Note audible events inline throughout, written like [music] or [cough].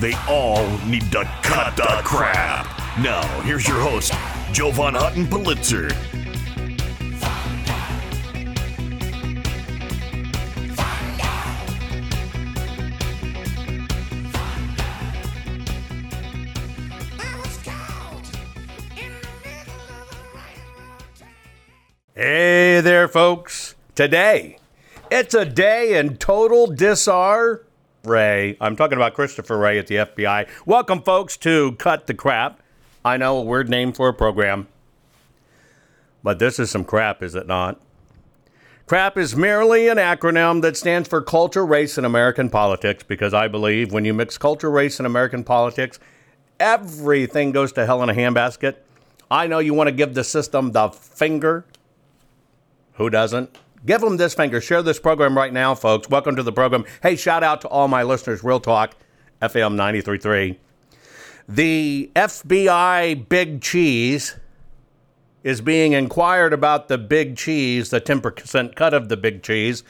They all need to cut the crap. Now, here's your host, Jovan Hutton Pulitzer. Hey there, folks. Today, it's a day in total disarray. I'm talking about Christopher Wray at the FBI. Welcome, folks, to Cut the Crap. I know a weird name for a program, but this is some crap, is it not? CRAP is merely an acronym that stands for Culture, Race, and American Politics because I believe when you mix culture, race, and American politics, everything goes to hell in a handbasket. I know you want to give the system the finger. Who doesn't? Give them this finger. Share this program right now, folks. Welcome to the program. Hey, shout out to all my listeners. Real Talk, FM 93.3. The FBI Big Cheese is being inquired about the big cheese, the 10% cut of the big cheese.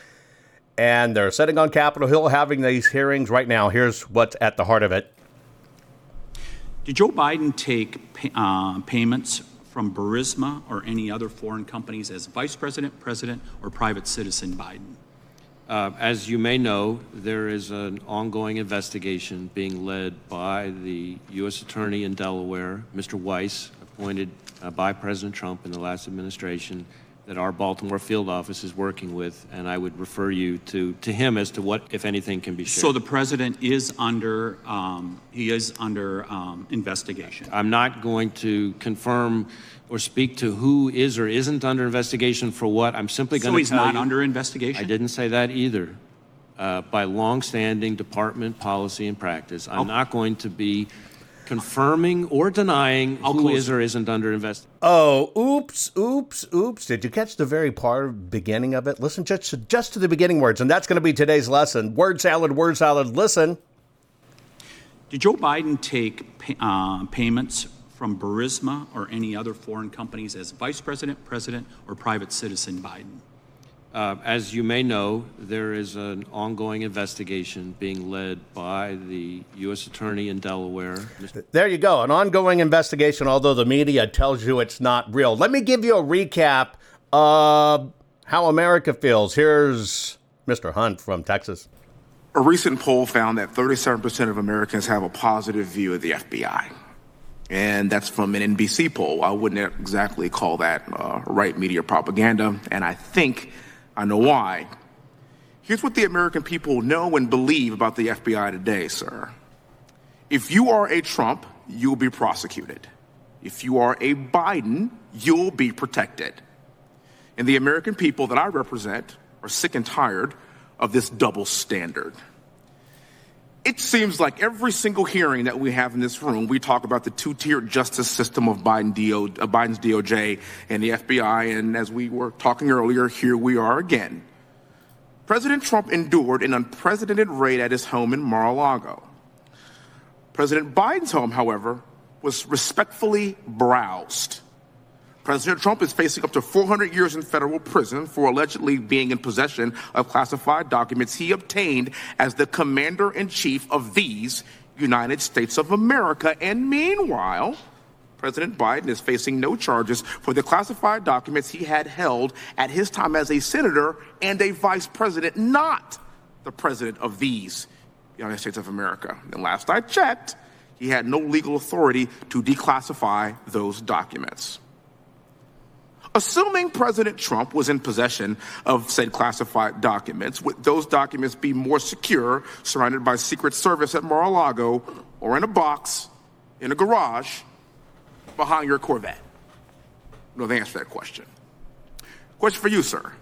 And they're sitting on Capitol Hill having these hearings right now. Here's what's at the heart of it. Did Joe Biden take uh, payments from Burisma or any other foreign companies as vice president, president, or private citizen Biden? Uh, as you may know, there is an ongoing investigation being led by the U.S. Attorney in Delaware, Mr. Weiss, appointed uh, by President Trump in the last administration, that our Baltimore field office is working with, and I would refer you to, to him as to what, if anything, can be shared. So the president is under um, he is under um, investigation. I'm not going to confirm or speak to who is or isn't under investigation for what. I'm simply going to. So to he's tell not you- under investigation. I didn't say that either. Uh, by longstanding department policy and practice, I'm I'll- not going to be confirming or denying I'll who close or isn't under investigation. Oh, oops, oops, oops. Did you catch the very part beginning of it? Listen just to, just to the beginning words, and that's going to be today's lesson. Word salad, word salad. Listen. Did Joe Biden take pay, uh, payments from Burisma or any other foreign companies as vice president, president, or private citizen Biden? Uh, as you may know, there is an ongoing investigation being led by the U.S. Attorney in Delaware, Mr. There you go. An ongoing investigation, although the media tells you it's not real. Let me give you a recap of how America feels. Here's Mr. Hunt from Texas. A recent poll found that 37% of Americans have a positive view of the FBI. And that's from an NBC poll. I wouldn't exactly call that uh, right media propaganda, and I think I know why. Here's what the American people know and believe about the FBI today, sir. If you are a Trump, you'll be prosecuted. If you are a Biden, you'll be protected. And the American people that I represent are sick and tired of this double standard. It seems like every single hearing that we have in this room, we talk about the two-tiered justice system of Biden DO, uh, Biden's DOJ and the FBI, and as we were talking earlier, here we are again. President Trump endured an unprecedented raid at his home in Mar-a-Lago. President Biden's home, however, was respectfully browsed. President Trump is facing up to 400 years in federal prison for allegedly being in possession of classified documents he obtained as the commander in chief of these United States of America. And meanwhile, President Biden is facing no charges for the classified documents he had held at his time as a senator and a vice president, not the president of these United States of America. And last I checked, he had no legal authority to declassify those documents. Assuming President Trump was in possession of said classified documents, would those documents be more secure, surrounded by Secret Service at Mar-a-Lago, or in a box, in a garage, behind your Corvette? No, the answer that question. Question for you, sir.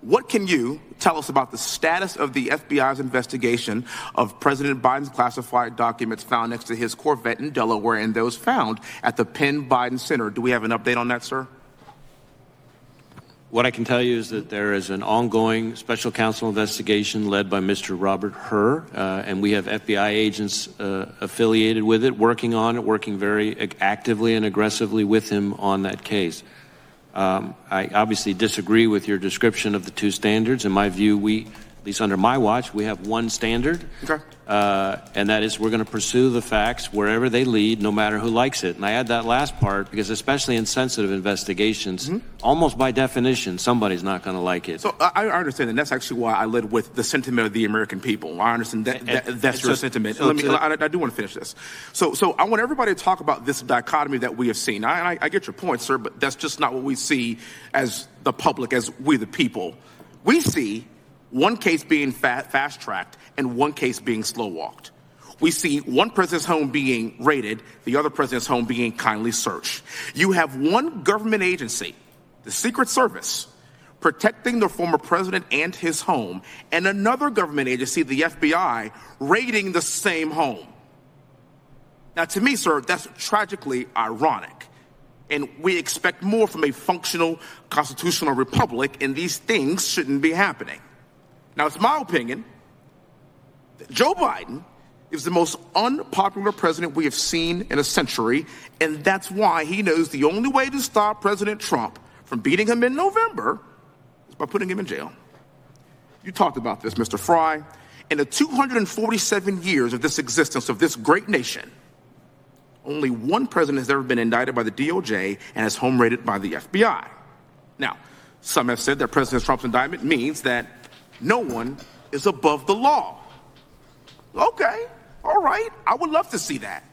What can you tell us about the status of the FBI's investigation of President Biden's classified documents found next to his Corvette in Delaware and those found at the Penn Biden Center? Do we have an update on that, sir? What I can tell you is that there is an ongoing special counsel investigation led by Mr. Robert Hur, uh, and we have FBI agents uh, affiliated with it, working on it, working very actively and aggressively with him on that case. Um, I obviously disagree with your description of the two standards. In my view, we, at least under my watch, we have one standard. Okay. Uh, and that is we're going to pursue the facts wherever they lead, no matter who likes it. And I add that last part because, especially in sensitive investigations, mm-hmm. almost by definition, somebody's not going to like it. So I, I, understand, and that's actually why I led with the sentiment of the American people. I understand that, that and, that's and your so, sentiment. So Let me, I, I, do want to finish this. So, so I want everybody to talk about this dichotomy that we have seen. I, I get your point, sir, but that's just not what we see as the public, as we the people. We see one case being fa- fast tracked and one case being slow walked. We see one president's home being raided, the other president's home being kindly searched. You have one government agency, the Secret Service, protecting the former president and his home, and another government agency, the FBI, raiding the same home. Now, to me, sir, that's tragically ironic. And we expect more from a functional constitutional republic, and these things shouldn't be happening. Now, it's my opinion that Joe Biden is the most unpopular president we have seen in a century, and that's why he knows the only way to stop President Trump from beating him in November is by putting him in jail. You talked about this, Mr. Fry. In the 247 years of this existence of this great nation, only one president has ever been indicted by the DOJ and has home raided by the FBI. Now, some have said that President Trump's indictment means that no one is above the law. Okay, all right, I would love to see that.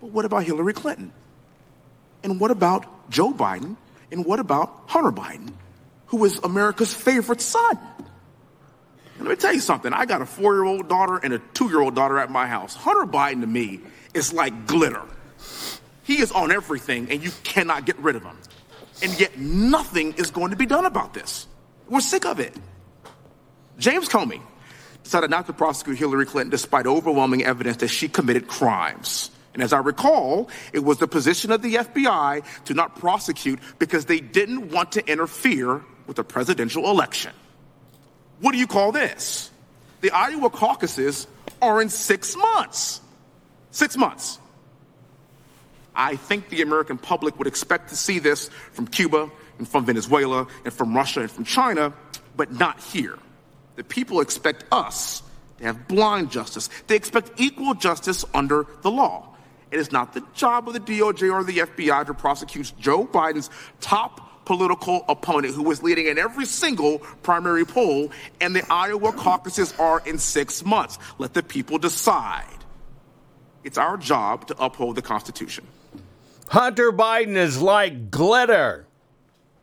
But what about Hillary Clinton? And what about Joe Biden? And what about Hunter Biden, who is America's favorite son? Let me tell you something. I got a four year old daughter and a two year old daughter at my house. Hunter Biden to me is like glitter. He is on everything, and you cannot get rid of him. And yet, nothing is going to be done about this. We're sick of it. James Comey decided not to prosecute Hillary Clinton despite overwhelming evidence that she committed crimes. And as I recall, it was the position of the FBI to not prosecute because they didn't want to interfere with the presidential election. What do you call this? The Iowa caucuses are in six months. Six months. I think the American public would expect to see this from Cuba and from Venezuela and from Russia and from China, but not here. The people expect us to have blind justice. They expect equal justice under the law. It is not the job of the DOJ or the FBI to prosecute Joe Biden's top political opponent who is leading in every single primary poll, and the Iowa caucuses are in six months. Let the people decide. It's our job to uphold the Constitution. Hunter Biden is like glitter,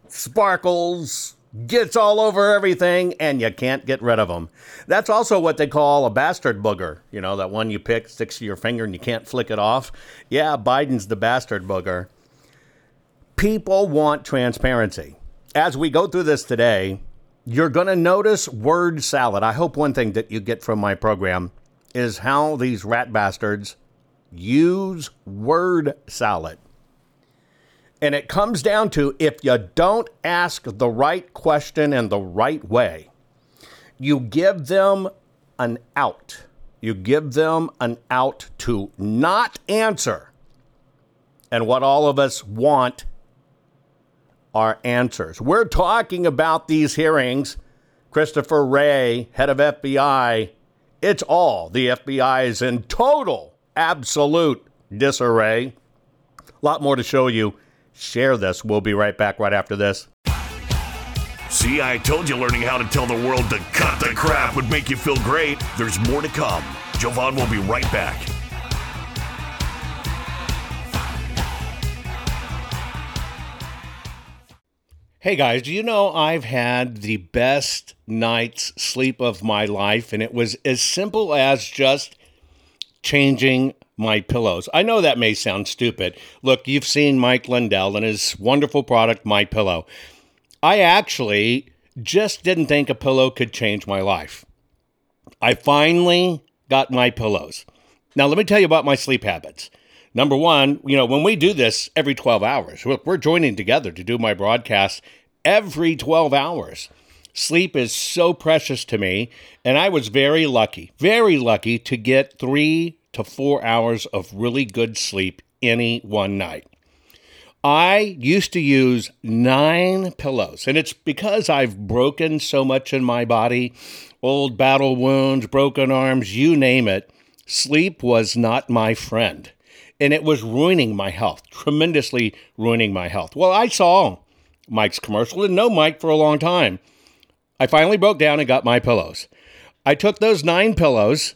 sparkles, gets all over everything and you can't get rid of them. That's also what they call a bastard booger. You know, that one you pick, sticks to your finger and you can't flick it off. Yeah, Biden's the bastard booger. People want transparency. As we go through this today, you're going to notice word salad. I hope one thing that you get from my program is how these rat bastards use word salad. And it comes down to if you don't ask the right question in the right way, you give them an out. You give them an out to not answer. And what all of us want are answers. We're talking about these hearings. Christopher Wray, head of FBI, it's all. The FBI is in total, absolute disarray. A lot more to show you share this. We'll be right back right after this. See, I told you learning how to tell the world to cut the crap would make you feel great. There's more to come. Jovan will be right back. Hey guys, do you know I've had the best night's sleep of my life, and it was as simple as just changing my pillows. I know that may sound stupid. Look, you've seen Mike Lindell and his wonderful product, My Pillow. I actually just didn't think a pillow could change my life. I finally got my pillows. Now, let me tell you about my sleep habits. Number one, you know, when we do this every 12 hours, look, we're joining together to do my broadcast every 12 hours. Sleep is so precious to me, and I was very lucky, very lucky to get three to four hours of really good sleep any one night. I used to use nine pillows, and it's because I've broken so much in my body old battle wounds, broken arms, you name it. Sleep was not my friend and it was ruining my health, tremendously ruining my health. Well, I saw Mike's commercial, didn't know Mike for a long time. I finally broke down and got my pillows. I took those nine pillows,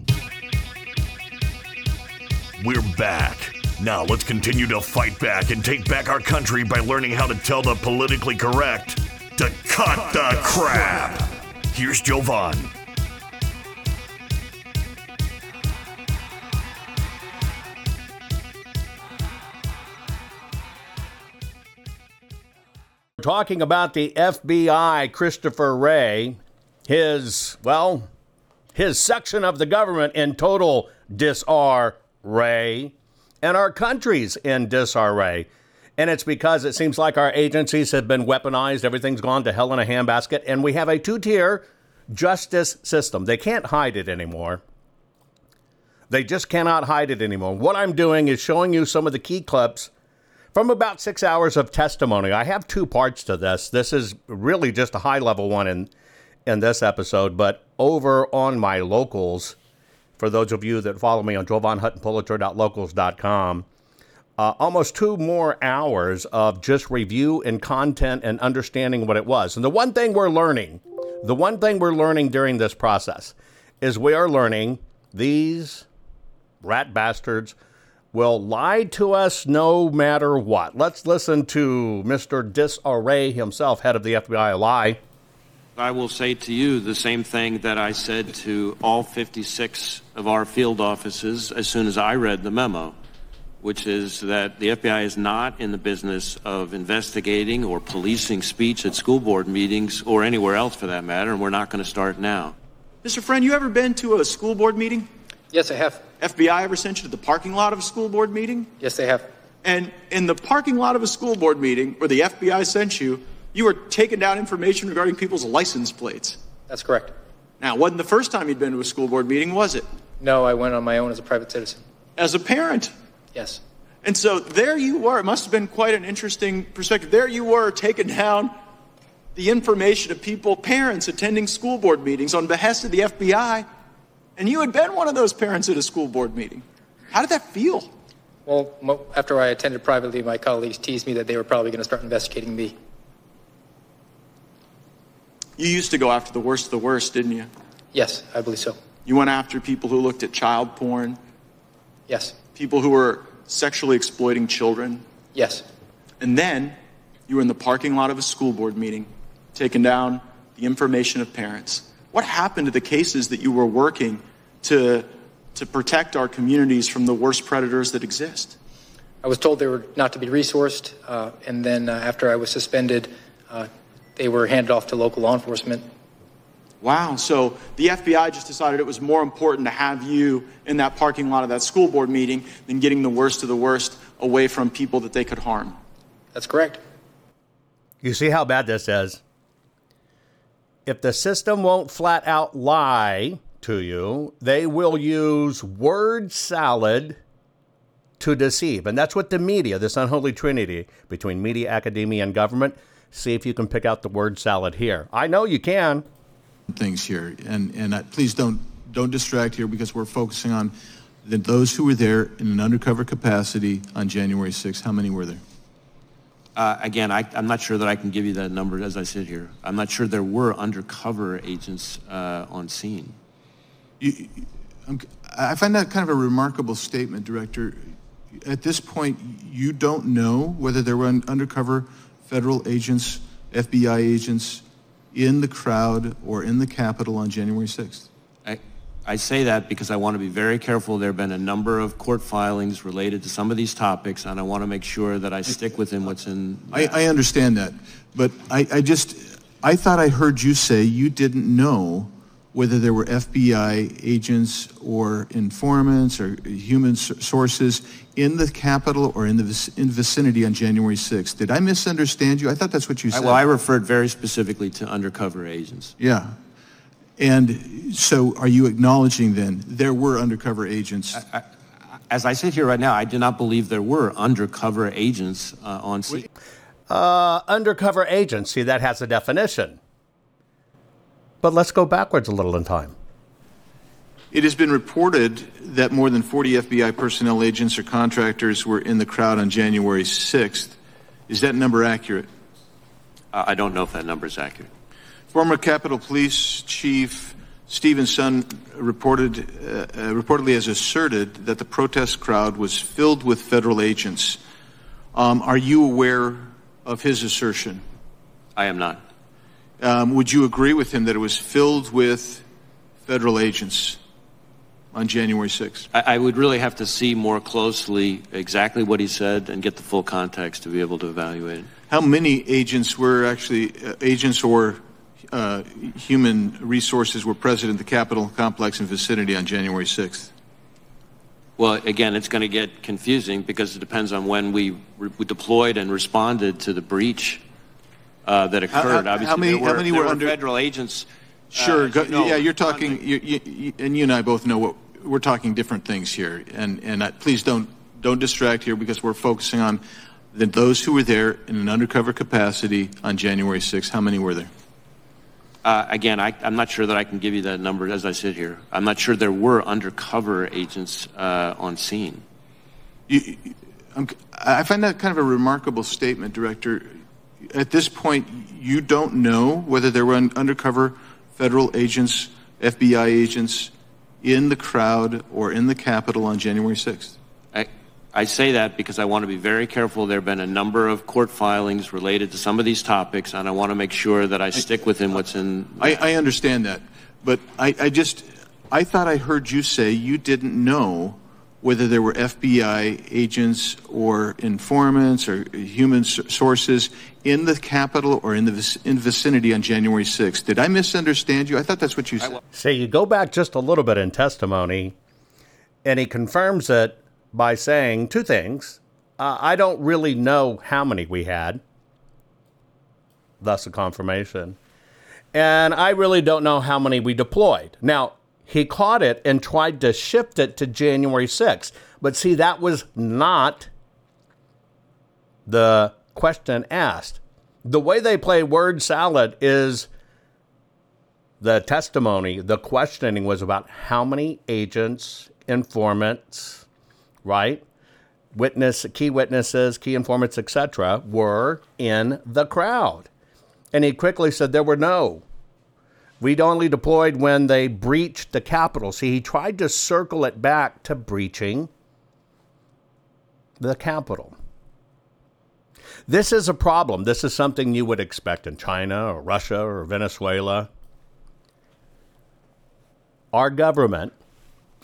We're back. Now let's continue to fight back and take back our country by learning how to tell the politically correct to cut, cut the, the crap. crap. Here's Jovan. Talking about the FBI, Christopher Wray, his, well, his section of the government in total disarray, and our country's in disarray. And it's because it seems like our agencies have been weaponized, everything's gone to hell in a handbasket, and we have a two tier justice system. They can't hide it anymore. They just cannot hide it anymore. What I'm doing is showing you some of the key clips from about six hours of testimony. I have two parts to this. This is really just a high level one in in this episode, but over on my locals, for those of you that follow me on JovanHuttonPulitzer.locals.com, uh, almost two more hours of just review and content and understanding what it was. And the one thing we're learning, the one thing we're learning during this process is we are learning these rat bastards will lie to us no matter what. Let's listen to Mr. Disarray himself, head of the FBI, lie. I will say to you the same thing that I said to all 56 of our field offices as soon as I read the memo, which is that the FBI is not in the business of investigating or policing speech at school board meetings or anywhere else for that matter, and we're not going to start now. Mr. Friend, you ever been to a school board meeting? Yes, I have. FBI ever sent you to the parking lot of a school board meeting? Yes, they have. And in the parking lot of a school board meeting where the FBI sent you, you were taking down information regarding people's license plates. That's correct. Now, it wasn't the first time you'd been to a school board meeting, was it? No, I went on my own as a private citizen. As a parent. Yes. And so there you were. It must have been quite an interesting perspective. There you were taking down the information of people, parents attending school board meetings on behest of the FBI, and you had been one of those parents at a school board meeting. How did that feel? Well, after I attended privately, my colleagues teased me that they were probably going to start investigating me. You used to go after the worst of the worst, didn't you? Yes, I believe so. You went after people who looked at child porn, Yes. people who were sexually exploiting children, Yes. and then you were in the parking lot of a school board meeting, taking down the information of parents. What happened to the cases that you were working to, to protect our communities from the worst predators that exist? I was told they were not to be resourced, uh, and then uh, after I was suspended, uh, they were handed off to local law enforcement. Wow. So the FBI just decided it was more important to have you in that parking lot of that school board meeting than getting the worst of the worst away from people that they could harm. That's correct. You see how bad this is? If the system won't flat out lie to you, they will use word salad to deceive. And that's what the media, this unholy trinity between media, academia, and government, see if you can pick out the word salad here. I know you can. things here, and and I, please don't don't distract here because we're focusing on the, those who were there in an undercover capacity on January 6th. How many were there? Uh, Again, I- I'm not sure that I can give you that number as I sit here. I'm not sure there were undercover agents uh, on scene. You, I'm, I find that kind of a remarkable statement, Director. At this point, you don't know whether there were un- undercover federal agents, FBI agents, in the crowd or in the Capitol on January 6th. I, I say that because I want to be very careful. There have been a number of court filings related to some of these topics, and I want to make sure that I stick within what's in. I, I understand that, but I, I just, I thought I heard you say you didn't know whether there were FBI agents or informants or human sources in the Capitol or in the vic- in vicinity on January 6th. Did I misunderstand you? I thought that's what you I- said. Well, I referred very specifically to undercover agents. yeah. And so are you acknowledging then there were undercover agents? As I sit here right now, I do not believe there were undercover agents uh, on scene. Uh, undercover agent, see, that has a definition. But let's go backwards a little in time. It has been reported that more than 40 FBI personnel agents or contractors were in the crowd on January 6th. Is that number accurate? Uh, I don't know if that number is accurate. Former Capitol Police Chief Steven Sund reported, uh, uh, reportedly has asserted that the protest crowd was filled with federal agents. Um, are you aware of his assertion? I am not. Um, would you agree with him that it was filled with federal agents on January 6th? I, I would really have to see more closely exactly what he said and get the full context to be able to evaluate it. How many agents were actually uh, agents or uh, human resources were present at the Capitol complex and vicinity on January 6th? Well, again, it's going to get confusing because it depends on when we, re- we deployed and responded to the breach uh, that occurred. how- Obviously, how many- were, how many were under- federal agents? uh, Sure. as go, you know, yeah, you're talking, you, you, and you and I both know what we're talking different things here. And and I, please don't don't distract here because we're focusing on the, those who were there in an undercover capacity on January 6th. How many were there? Uh, again, I, I'm not sure that I can give you that number as I sit here. I'm not sure there were undercover agents uh, on scene. You, I'm, I find that kind of a remarkable statement, Director. At this point, you don't know whether there were un- undercover federal agents, FBI agents, in the crowd or in the Capitol on January 6th. I, I say that because I want to be very careful. There have been a number of court filings related to some of these topics, and I want to make sure that I stick within what's in. I, I understand that, but I, I just, I thought I heard you say you didn't know whether there were FBI agents or informants or human sources in the Capitol or in the vic- in vicinity on January 6th. Did I misunderstand you? I thought that's what you said. See, you go back just a little bit in testimony, and he confirms it by saying two things. Uh, I don't really know how many we had, thus a confirmation. And I really don't know how many we deployed. Now, he caught it and tried to shift it to January 6th. But see, that was not the question asked. The way they play word salad is the testimony, the questioning was about how many agents, informants, right? Witness, key witnesses, key informants, etc., were in the crowd. And he quickly said there were no. We'd only deployed when they breached the Capitol. See, he tried to circle it back to breaching the Capitol. This is a problem. This is something you would expect in China or Russia or Venezuela. Our government,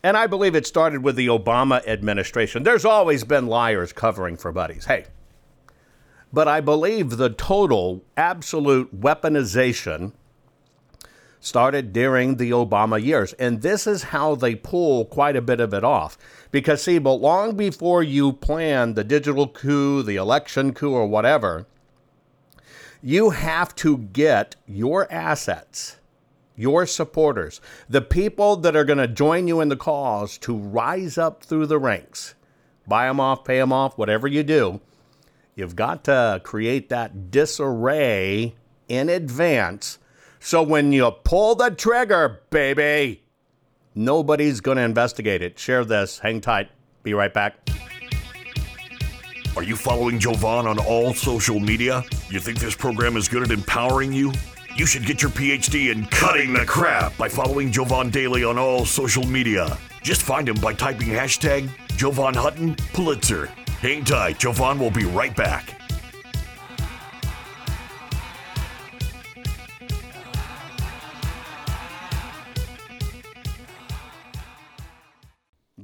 and I believe it started with the Obama administration, there's always been liars covering for buddies. Hey, but I believe the total, absolute weaponization started during the Obama years. And this is how they pull quite a bit of it off. Because, see, but long before you plan the digital coup, the election coup, or whatever, you have to get your assets, your supporters, the people that are going to join you in the cause to rise up through the ranks. Buy them off, pay them off, whatever you do. You've got to create that disarray in advance so when you pull the trigger, baby, nobody's going to investigate it. Share this. Hang tight. Be right back. Are you following Jovan on all social media? You think this program is good at empowering you? You should get your PhD in cutting the crap by following Jovan Daily on all social media. Just find him by typing hashtag Jovan Hutton Pulitzer. Hang tight, Jovan will be right back.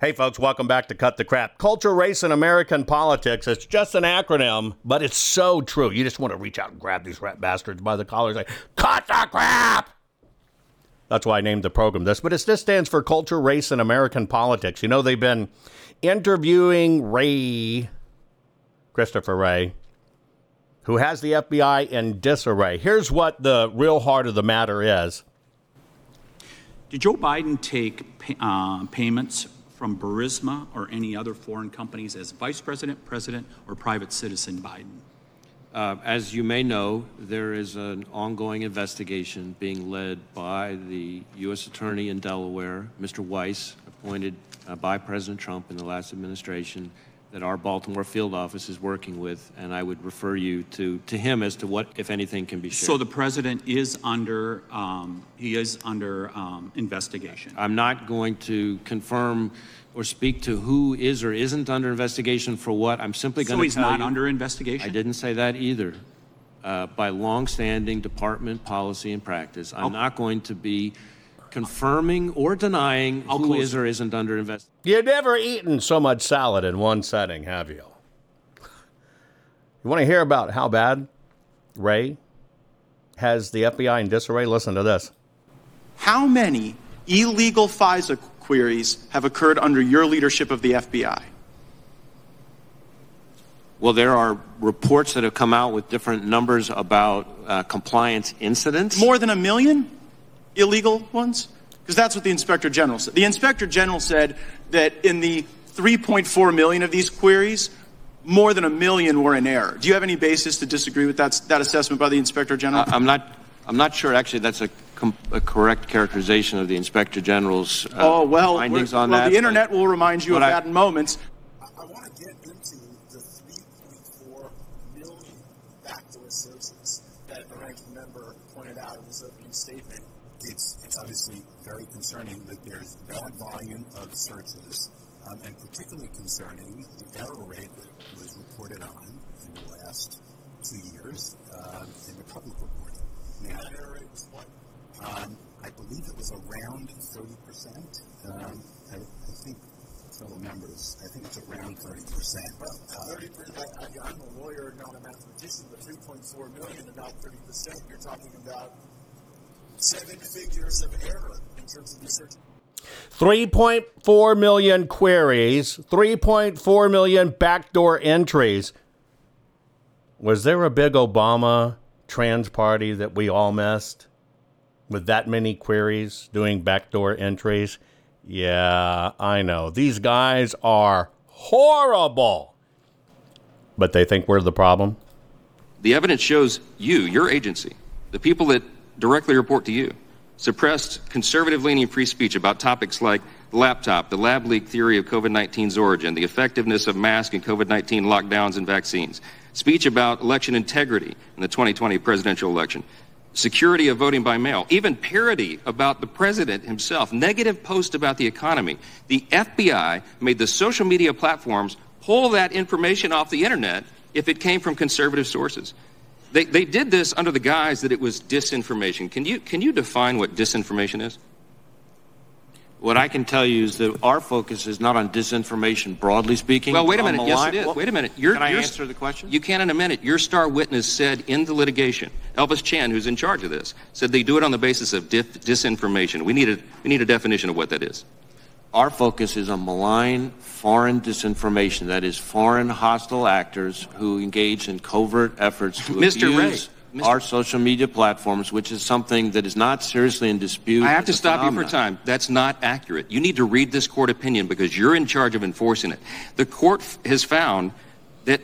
Hey, folks, welcome back to Cut the Crap. Culture, race, and American politics. It's just an acronym, but it's so true. You just want to reach out and grab these rat bastards by the collar and say, Cut the crap! That's why I named the program this. But it this stands for Culture, Race, and American Politics. You know, they've been interviewing Wray, Christopher Wray, who has the FBI in disarray. Here's what the real heart of the matter is. Did Joe Biden take uh, payments from Burisma or any other foreign companies as vice president, president, or private citizen Biden? Uh, as you may know, there is an ongoing investigation being led by the U.S. Attorney in Delaware, Mr. Weiss, appointed uh, by President Trump in the last administration, that our Baltimore field office is working with, and I would refer you to, to him as to what, if anything, can be shared. So the president is under um, he is under um, investigation. I'm not going to confirm or speak to who is or isn't under investigation for what. I'm simply going to. So to he's tell not you- under investigation. I didn't say that either. Uh, by longstanding department policy and practice, I'm not going to be confirming or denying I'll who is or isn't under investigation. You've never eaten so much salad in one setting, have you? You want to hear about how bad Wray has the FBI in disarray? Listen to this. How many illegal FISA queries have occurred under your leadership of the FBI? Well, there are reports that have come out with different numbers about uh, compliance incidents. More than a million illegal ones? Because that's what the Inspector General said. The Inspector General said that in the 3.4 million of these queries, more than a million were in error. Do you have any basis to disagree with that, that assessment by the Inspector General? I- I'm not. I'm not sure. Actually, that's a, com- a correct characterization of the Inspector General's uh, oh, well, findings we're- on well that. the internet will remind you of I- that in moments. I want to get into the 3.4 million backdoor searches that the ranking member pointed out in his opening statement. It's, it's obviously very concerning that there's that volume of searches, um, and particularly concerning the error rate that was reported on in the last two years um, in the public reporting. Now, that error rate was what? Um, I believe it was around 30%. Um, I, I think fellow members. I think it's around 30 percent. Well, 30 percent. I'm a lawyer, not a mathematician, but 3.4 million, about 30 percent. You're talking about seven figures of error in terms of research. 3.4 million queries, 3.4 million backdoor entries. Was there a big Obama trans party that we all missed with that many queries doing backdoor entries? Yeah, I know. These guys are horrible. But they think we're the problem? The evidence shows you, your agency, the people that directly report to you, suppressed conservative leaning free speech about topics like the laptop, the lab leak theory of COVID 19's origin, the effectiveness of masks and COVID 19 lockdowns and vaccines, speech about election integrity in the 2020 presidential election, security of voting by mail, even parody about the president himself, negative post about the economy. The FBI made the social media platforms pull that information off the internet if it came from conservative sources. They, they did this under the guise that it was disinformation. Can you, can you define what disinformation is? What I can tell you is that our focus is not on disinformation, broadly speaking. Well, wait a minute. Yes, line- it is. Well, Wait a minute. Your- can I your- answer the question? You can in a minute. Your star witness said in the litigation, Elvis Chan, who's in charge of this, said they do it on the basis of dif- disinformation. We need a we need a definition of what that is. Our focus is on malign foreign disinformation. That is, foreign hostile actors who engage in covert efforts to [laughs] Mr. Wray, abuse our social media platforms, which is something that is not seriously in dispute. I have to stop you for time. That's not accurate. You need to read this court opinion because you're in charge of enforcing it. The court f- has found that,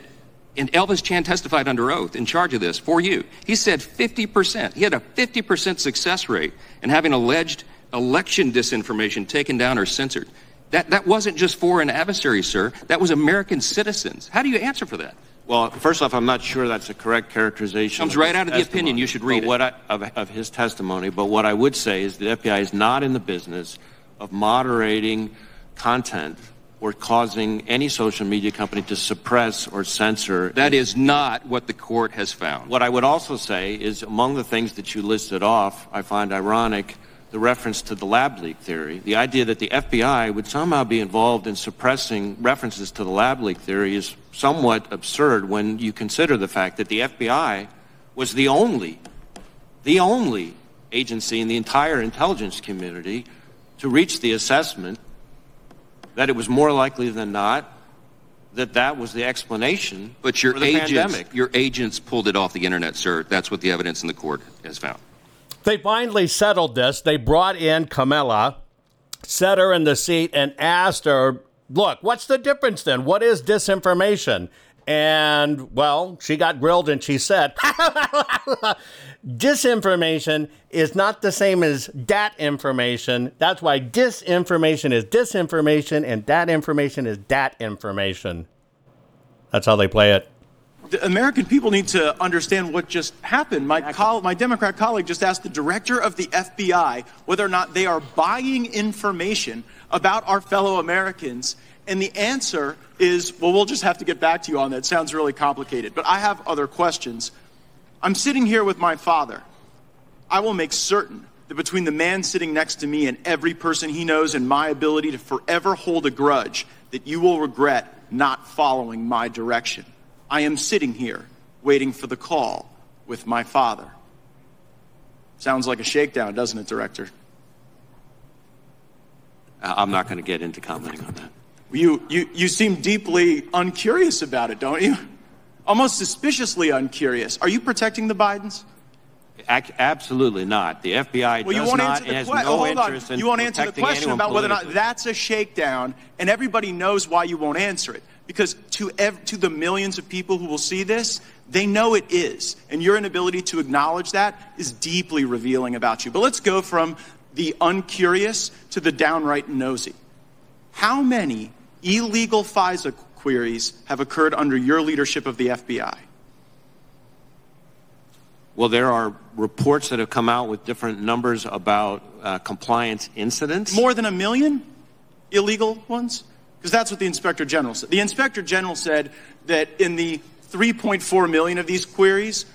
and Elvis Chan testified under oath in charge of this for you. He said 50%. He had a 50% success rate in having alleged election disinformation taken down or censored. That, that wasn't just foreign adversaries, sir. That was American citizens. How do you answer for that? Well, first off, I'm not sure that's a correct characterization. Comes right out of the opinion. You should read it. What I, of, of his testimony, but what I would say is the FBI is not in the business of moderating content or causing any social media company to suppress or censor. That is not what the court has found. What I would also say is among the things that you listed off, I find ironic the reference to the lab leak theory. The idea that the FBI would somehow be involved in suppressing references to the lab leak theory is somewhat absurd when you consider the fact that the FBI was the only, the only agency in the entire intelligence community to reach the assessment that it was more likely than not that that was the explanation But your for the agents, pandemic. your agents pulled it off the internet, sir. That's what the evidence in the court has found. They finally settled this. They brought in Kamala, set her in the seat, and asked her, Look, what's the difference then? What is disinformation? And, well, she got grilled and she said, [laughs] Disinformation is not the same as dat information. That's why disinformation is disinformation and dat information is dat information. That's how they play it. The American people need to understand what just happened. My, col- my Democrat colleague just asked the director of the FBI whether or not they are buying information about our fellow Americans. And the answer is, well, we'll just have to get back to you on that. It sounds really complicated. But I have other questions. I'm sitting here with my father. I will make certain that between the man sitting next to me and every person he knows and my ability to forever hold a grudge, that you will regret not following my direction. I am sitting here waiting for the call with my father. Sounds like a shakedown, doesn't it, Director? Uh, I'm not going to get into commenting on that. You, you, you seem deeply uncurious about it, don't you? Almost suspiciously uncurious. Are you protecting the Bidens? Ac- absolutely not. The FBI Well, does not the has question. no hold on. interest in You won't answer the question about whether or not that's a shakedown, and everybody knows why you won't answer it. Because to ev- to the millions of people who will see this, they know it is, and your inability to acknowledge that is deeply revealing about you. But let's go from the uncurious to the downright nosy. How many illegal FISA queries have occurred under your leadership of the FBI? Well, there are reports that have come out with different numbers about uh, compliance incidents. More than a million illegal ones? Because that's what the Inspector General said. The Inspector General said that in the 3.4 million of these queries,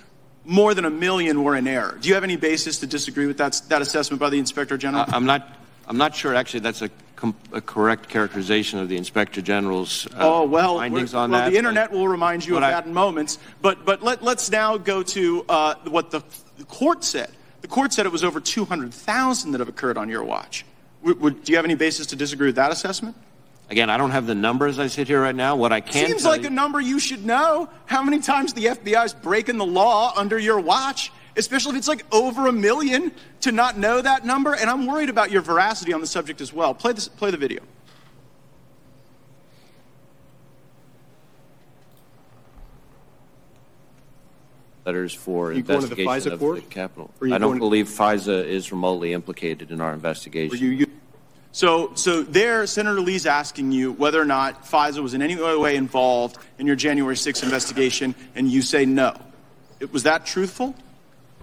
more than a million were in error. Do you have any basis to disagree with that, that assessment by the Inspector General? I'm not. I'm not sure. Actually, that's a, com- a correct characterization of the Inspector General's uh, oh well, findings on well, that. the internet will remind you of I- that in moments. But but let, let's now go to uh, what the, the court said. The court said it was over 200,000 that have occurred on your watch. Would, would, do you have any basis to disagree with that assessment? Again, I don't have the numbers as I sit here right now. What I can Seems tell like you, a number you should know. How many times the FBI's breaking the law under your watch? Especially if it's like over a million to not know that number. And I'm worried about your veracity on the subject as well. Play this, play the video. letters for you going the investigation FISA of the Capitol. I don't going- believe FISA is remotely implicated in our Were investigation. So, so there, Senator Lee's asking you whether or not FISA was in any way involved in your January 6th investigation, and you say no. It, was that truthful?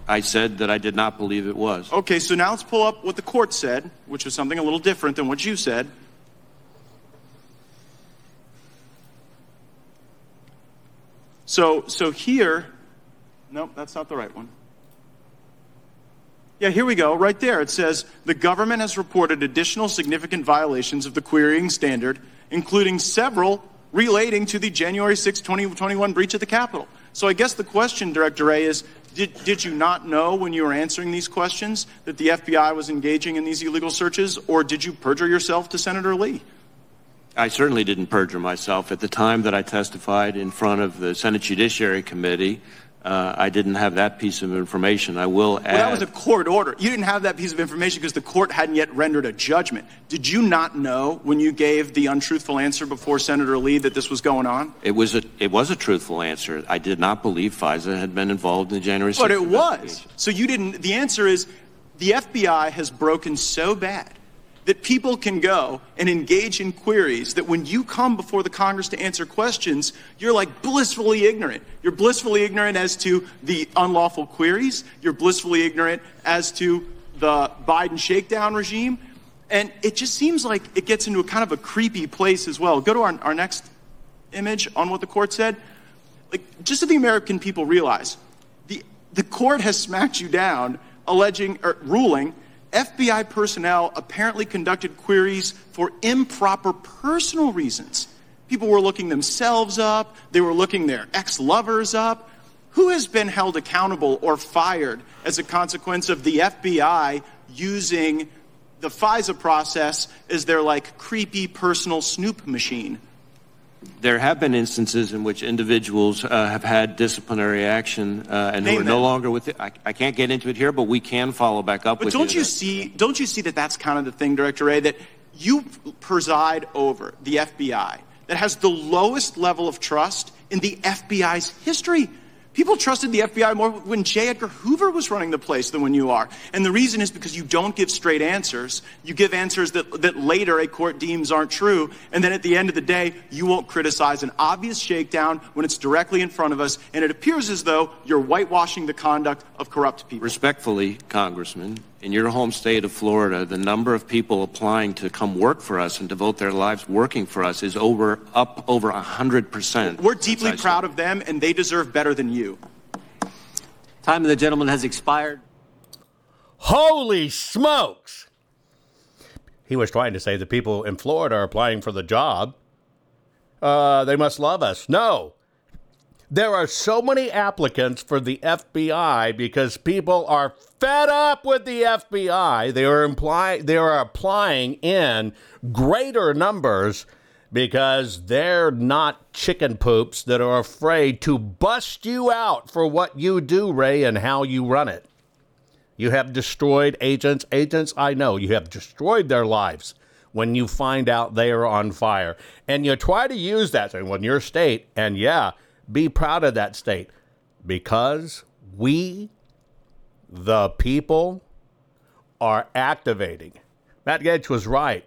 I said that I did not believe it was. Okay, so now let's pull up what the court said, which was something a little different than what you said. So, so here, nope, that's not the right one. Yeah, here we go. Right there. It says the government has reported additional significant violations of the querying standard, including several relating to the January 6, 2021 breach of the Capitol. So I guess the question, Director Wray, is did, did you not know when you were answering these questions that the FBI was engaging in these illegal searches, or did you perjure yourself to Senator Lee? I certainly didn't perjure myself. At the time that I testified in front of the Senate Judiciary Committee, uh, I didn't have that piece of information. I will add. Well, that was a court order. You didn't have that piece of information because the court hadn't yet rendered a judgment. Did you not know when you gave the untruthful answer before Senator Lee that this was going on? It was a it was a truthful answer. I did not believe FISA had been involved in the January 6th. But it was. So you didn't. The answer is the FBI has broken so bad that people can go and engage in queries that when you come before the Congress to answer questions, you're like blissfully ignorant. You're blissfully ignorant as to the unlawful queries, you're blissfully ignorant as to the Biden shakedown regime. And it just seems like it gets into a kind of a creepy place as well. Go to our, our next image on what the court said. Like, just so the American people realize, the, the court has smacked you down, alleging or ruling FBI personnel apparently conducted queries for improper personal reasons. People were looking themselves up, they were looking their ex lovers up. Who has been held accountable or fired as a consequence of the FBI using the FISA process as their like creepy personal snoop machine? There have been instances in which individuals uh, have had disciplinary action uh, and who Name are no longer with it. I, I can't get into it here, but we can follow back up But with don't you. you see? Don't you see that that's kind of the thing, Director Wray, that you preside over the FBI that has the lowest level of trust in the FBI's history. People trusted the FBI more when J. Edgar Hoover was running the place than when you are. And the reason is because you don't give straight answers. You give answers that, that later a court deems aren't true. And then at the end of the day, you won't criticize an obvious shakedown when it's directly in front of us. And it appears as though you're whitewashing the conduct of corrupt people. Respectfully, Congressman, in your home state of Florida, the number of people applying to come work for us and devote their lives working for us is over up over hundred percent. We're deeply proud of them, and they deserve better than you. Time of the gentleman has expired. Holy smokes! He was trying to say the people in Florida are applying for the job. Uh, they must love us. No. There are so many applicants for the FBI because people are fed up with the FBI. They are imply, they are applying in greater numbers because they're not chicken poops that are afraid to bust you out for what you do, Wray, and how you run it. You have destroyed agents. Agents, I know, you have destroyed their lives when you find out they are on fire. And you try to use that in when your state, and yeah, be proud of that state because we, the people, are activating. Matt Gaetz was right.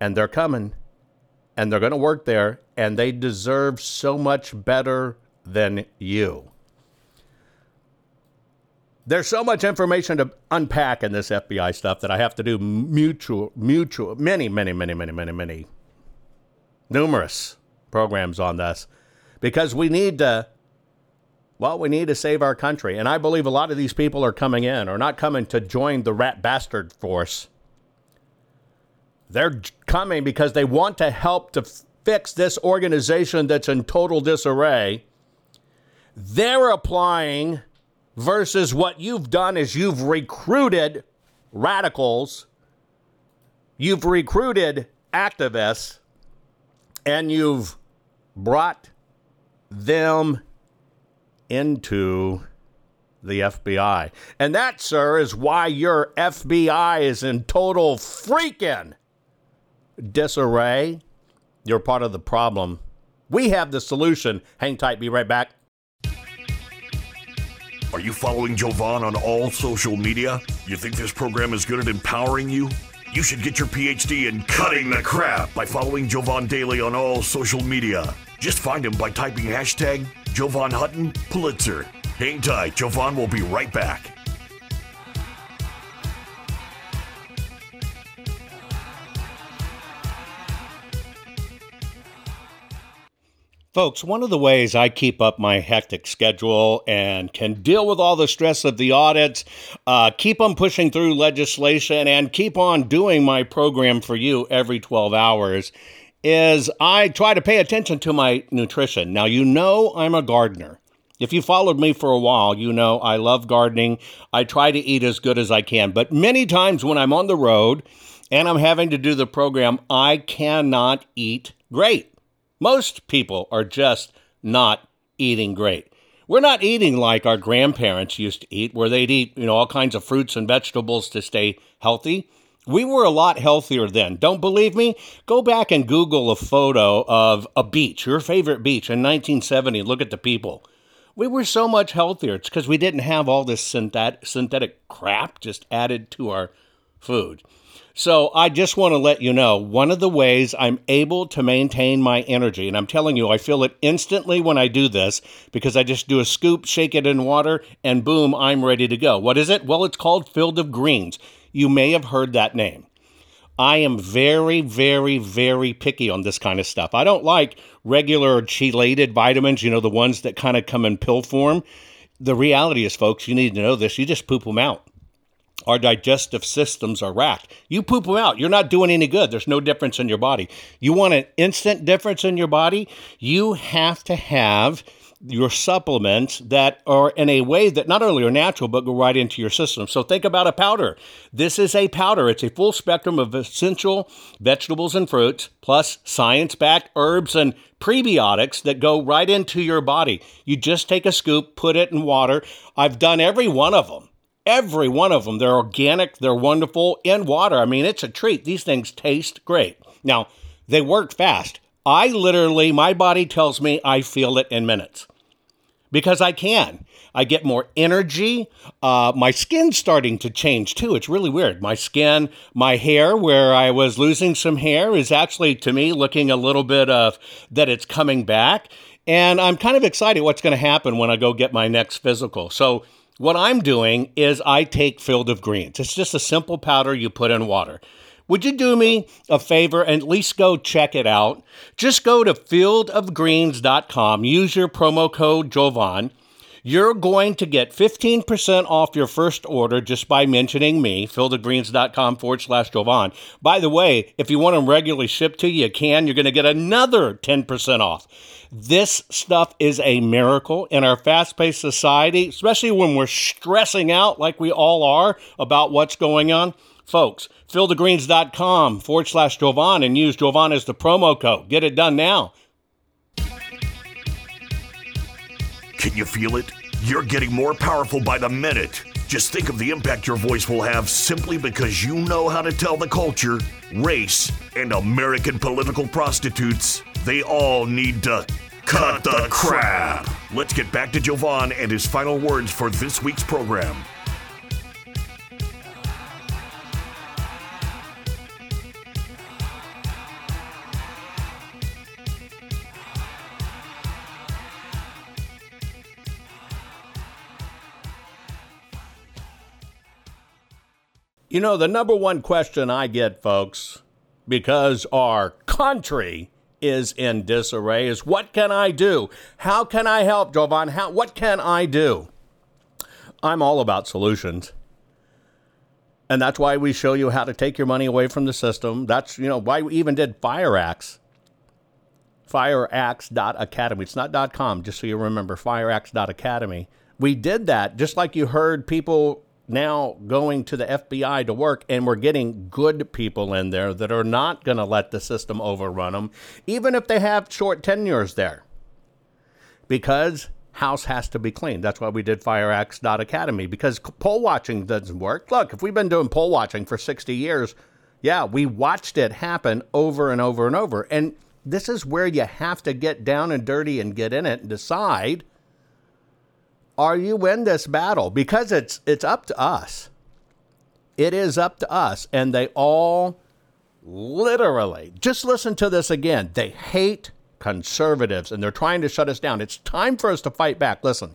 And they're coming and they're going to work there and they deserve so much better than you. There's so much information to unpack in this FBI stuff that I have to do mutual, mutual, many, many, many, many, many, many, numerous programs on this because we need to, well, we need to save our country. And I believe a lot of these people are coming in or not coming to join the rat bastard force. They're coming because they want to help to fix this organization that's in total disarray. They're applying versus what you've done is you've recruited radicals, you've recruited activists, and you've brought them into the FBI. And that, sir, is why your FBI is in total freaking disarray. You're part of the problem. We have the solution. Hang tight, be right back. Are you following Jovan on all social media? You think this program is good at empowering you? You should get your PhD in cutting the crap by following Jovan Daily on all social media. Just find him by typing hashtag Jovan Hutton Pulitzer. Hang tight, Jovan will be right back. Folks, one of the ways I keep up my hectic schedule and can deal with all the stress of the audits, uh, keep on pushing through legislation, and keep on doing my program for you every 12 hours is I try to pay attention to my nutrition. Now, you know I'm a gardener. If you followed me for a while, you know I love gardening. I try to eat as good as I can. But many times when I'm on the road and I'm having to do the program, I cannot eat great. Most people are just not eating great. We're not eating like our grandparents used to eat, where they'd eat, you know, all kinds of fruits and vegetables to stay healthy. We were a lot healthier then. Don't believe me? Go back and Google a photo of a beach, your favorite beach in 1970. Look at the people. We were so much healthier. It's because we didn't have all this synthetic, synthetic crap just added to our food. So I just want to let you know one of the ways I'm able to maintain my energy, and I'm telling you, I feel it instantly when I do this because I just do a scoop, shake it in water, and boom, I'm ready to go. What is it? Well, it's called Field of Greens. You may have heard that name. I am very, very, very picky on this kind of stuff. I don't like regular chelated vitamins, you know, the ones that kind of come in pill form. The reality is, folks, you need to know this. You just poop them out our digestive systems are racked. You poop them out. You're not doing any good. There's no difference in your body. You want an instant difference in your body? You have to have your supplements that are in a way that not only are natural but go right into your system. So think about a powder. This is a powder. It's a full spectrum of essential vegetables and fruits plus science-backed herbs and prebiotics that go right into your body. You just take a scoop, put it in water. I've done every one of them. Every one of them. They're organic, they're wonderful in water. I mean, it's a treat. These things taste great. Now, they work fast. I literally, my body tells me I feel it in minutes because I can. I get more energy. Uh, my skin's starting to change too. It's really weird. My skin, my hair, where I was losing some hair, is actually to me looking a little bit of that it's coming back. And I'm kind of excited what's going to happen when I go get my next physical. So, what I'm doing is I take Field of Greens. It's just a simple powder you put in water. Would you do me a favor and at least go check it out? Just go to fieldofgreens.com, use your promo code Jovan. You're going to get 15% off your first order just by mentioning me, fieldofgreens.com forward slash Jovan. By the way, if you want them regularly shipped to you, you can. You're going to get another 10% off. This stuff is a miracle in our fast paced society, especially when we're stressing out like we all are about what's going on. Folks, fieldofgreens.com forward slash Jovan and use Jovan as the promo code. Get it done now. Can you feel it? You're getting more powerful by the minute. Just think of the impact your voice will have simply because you know how to tell the culture, race, and American political prostitutes they all need to cut the crap. Let's get back to Jovan and his final words for this week's program. You know, the number one question I get, folks, because our country is in disarray is what can I do? How can I help, Jovan? How, what can I do? I'm all about solutions. And that's why we show you how to take your money away from the system. That's, you know, why we even did Fire Axe. FireAxe.academy. It's not .com, just so you remember, FireAxe.academy. We did that just like you heard people now going to the FBI to work, and we're getting good people in there that are not going to let the system overrun them, even if they have short tenures there. Because house has to be cleaned. That's why we did FireAxe.academy, because poll watching doesn't work. Look, if we've been doing poll watching for 60 years, yeah, we watched it happen over and over and over. And this is where you have to get down and dirty and get in it and decide are you in this battle? Because it's it's up to us. It is up to us. And they all literally just listen to this again. They hate conservatives and they're trying to shut us down. It's time for us to fight back. Listen.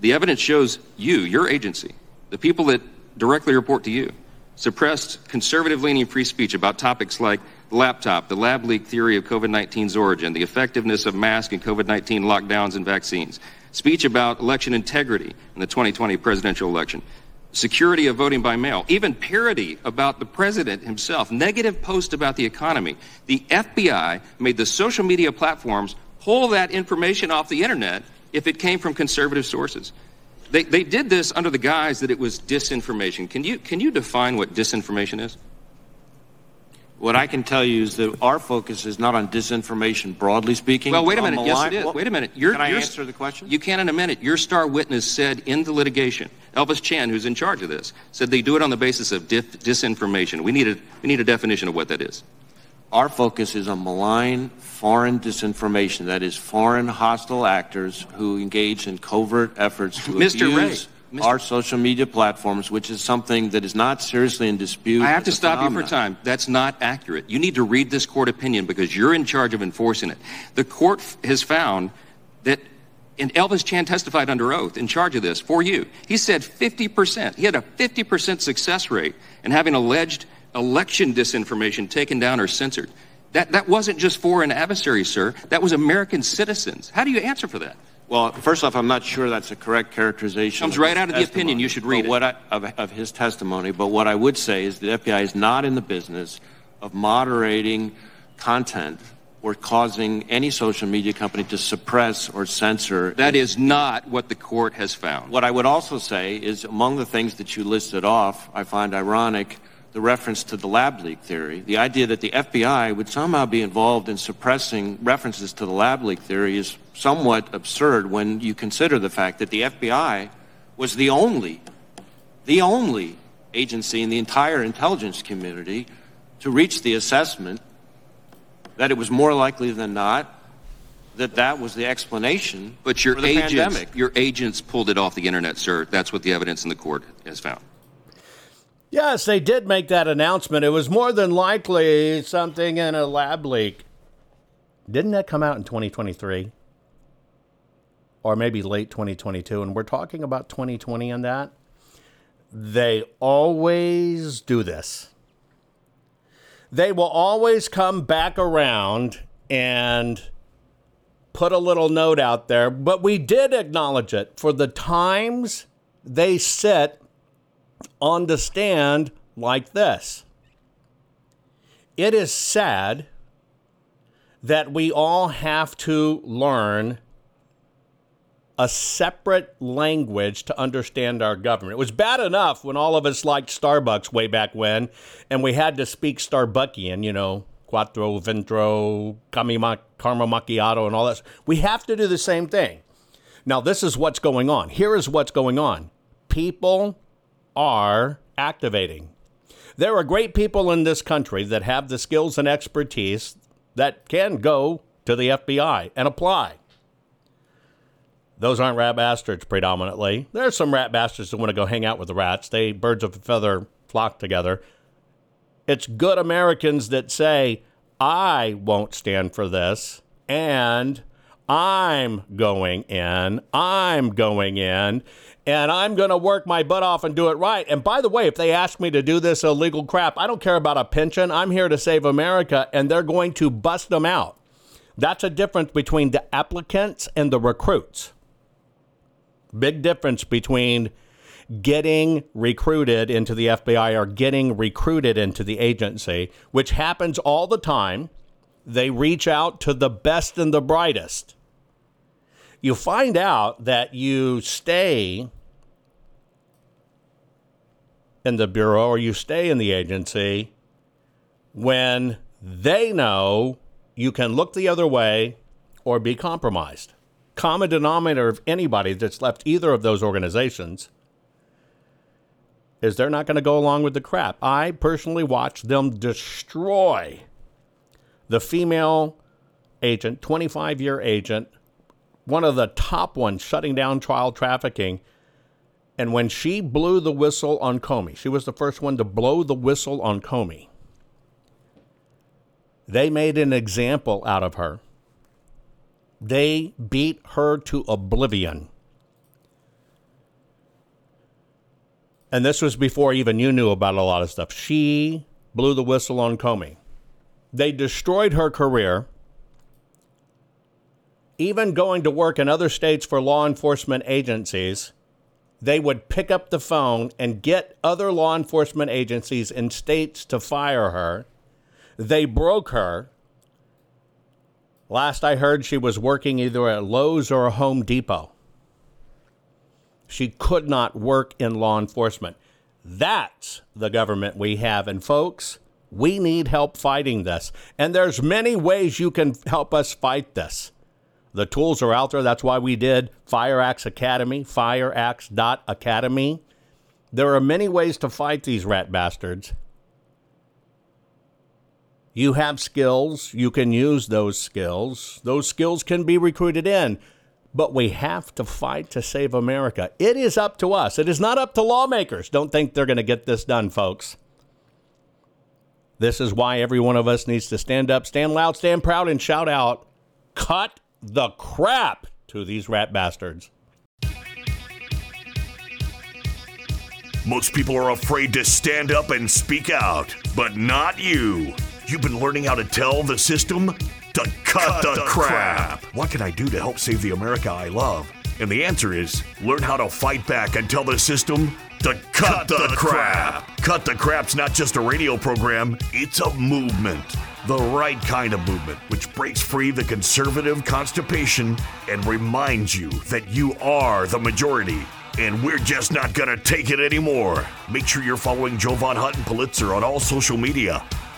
The evidence shows you, your agency, the people that directly report to you, suppressed conservative leaning free speech about topics like the laptop, the lab leak theory of COVID 19's origin, the effectiveness of masks and COVID 19 lockdowns and vaccines, speech about election integrity in the 2020 presidential election, security of voting by mail, even parody about the president himself, negative posts about the economy. The FBI made the social media platforms pull that information off the internet if it came from conservative sources. They, they did this under the guise that it was disinformation. Can you, can you define what disinformation is? What I can tell you is that our focus is not on disinformation, broadly speaking. Well, wait a minute. Yes, it is. Well, Wait a minute. Your- can I your- answer the question? You can in a minute. Your star witness said in the litigation, Elvis Chan, who's in charge of this, said they do it on the basis of dif- disinformation. We need, a, we need a definition of what that is. Our focus is on malign foreign disinformation. That is, foreign hostile actors who engage in covert efforts to Mr. Wray, abuse Mr. our social media platforms, which is something that is not seriously in dispute. I have to stop you for time. That's not accurate. You need to read this court opinion because you're in charge of enforcing it. The court f- has found that, and Elvis Chan testified under oath in charge of this for you. He said 50%. He had a 50% success rate in having alleged election disinformation taken down or censored. That, that wasn't just foreign adversaries, sir. That was American citizens. How do you answer for that? Well, first off, I'm not sure that's a correct characterization. Comes right out of the opinion. You should read. What I, of, of his testimony, but what I would say is the FBI is not in the business of moderating content or causing any social media company to suppress or censor. That is not what the court has found. What I would also say is among the things that you listed off, I find ironic the reference to the lab leak theory. The idea that the FBI would somehow be involved in suppressing references to the lab leak theory is somewhat absurd when you consider the fact that the FBI was the only, the only agency in the entire intelligence community to reach the assessment that it was more likely than not that that was the explanation But your for the agents, pandemic. your agents pulled it off the internet, sir. That's what the evidence in the court has found. Yes, they did make that announcement. It was more than likely something in a lab leak. Didn't that come out in 2023? Or maybe late 2022? And we're talking about 2020 and that. They always do this. They will always come back around and put a little note out there, but we did acknowledge it for the times they sit on the stand like this. It is sad that we all have to learn a separate language to understand our government. It was bad enough when all of us liked Starbucks way back when, and we had to speak Starbuckian, you know, quattro, ventro, caramel macchiato, and all that. We have to do the same thing. Now, this is what's going on. Here is what's going on. People are activating. There are great people in this country that have the skills and expertise that can go to the FBI and apply. Those aren't rat bastards predominantly. There's some rat bastards that want to go hang out with the rats. They birds of a feather flock together. It's good Americans that say, I won't stand for this, and I'm going in, I'm going in, and I'm going to work my butt off and do it right. And by the way, if they ask me to do this illegal crap, I don't care about a pension. I'm here to save America, and they're going to bust them out. That's a difference between the applicants and the recruits. Big difference between getting recruited into the FBI or getting recruited into the agency, which happens all the time. They reach out to the best and the brightest. You find out that you stay in the bureau or you stay in the agency when they know you can look the other way or be compromised. Common denominator of anybody that's left either of those organizations is they're not going to go along with the crap. I personally watched them destroy the female agent, 25 year agent, one of the top ones shutting down child trafficking. And when she blew the whistle on Comey, she was the first one to blow the whistle on Comey. They made an example out of her. They beat her to oblivion. and this was before even you knew about a lot of stuff. She blew the whistle on Comey. They destroyed her career, even going to work in other states for law enforcement agencies. They would pick up the phone and get other law enforcement agencies in states to fire her. They broke her. Last I heard, she was working either at Lowe's or Home Depot. She could not work in law enforcement. That's the government we have. And folks, we need help fighting this. And there's many ways you can help us fight this. The tools are out there. That's why we did FireAxe Academy, fireaxe.academy. There are many ways to fight these rat bastards. You have skills, you can use those skills. Those skills can be recruited in, but we have to fight to save America. It is up to us. It is not up to lawmakers. Don't think they're going to get this done, folks. This is why every one of us needs to stand up, stand loud, stand proud, and shout out cut the crap to these rat bastards. Most people are afraid to stand up and speak out, but not you. You've been learning how to tell the system to cut, cut the, the crap. crap. What can I do to help save the America I love? And the answer is learn how to fight back and tell the system to cut, cut the, the crap. crap. Cut the Crap's not just a radio program, it's a movement. The right kind of movement, which breaks free the conservative constipation and reminds you that you are the majority. And we're just not gonna take it anymore. Make sure you're following Jovan Hutton Pulitzer on all social media.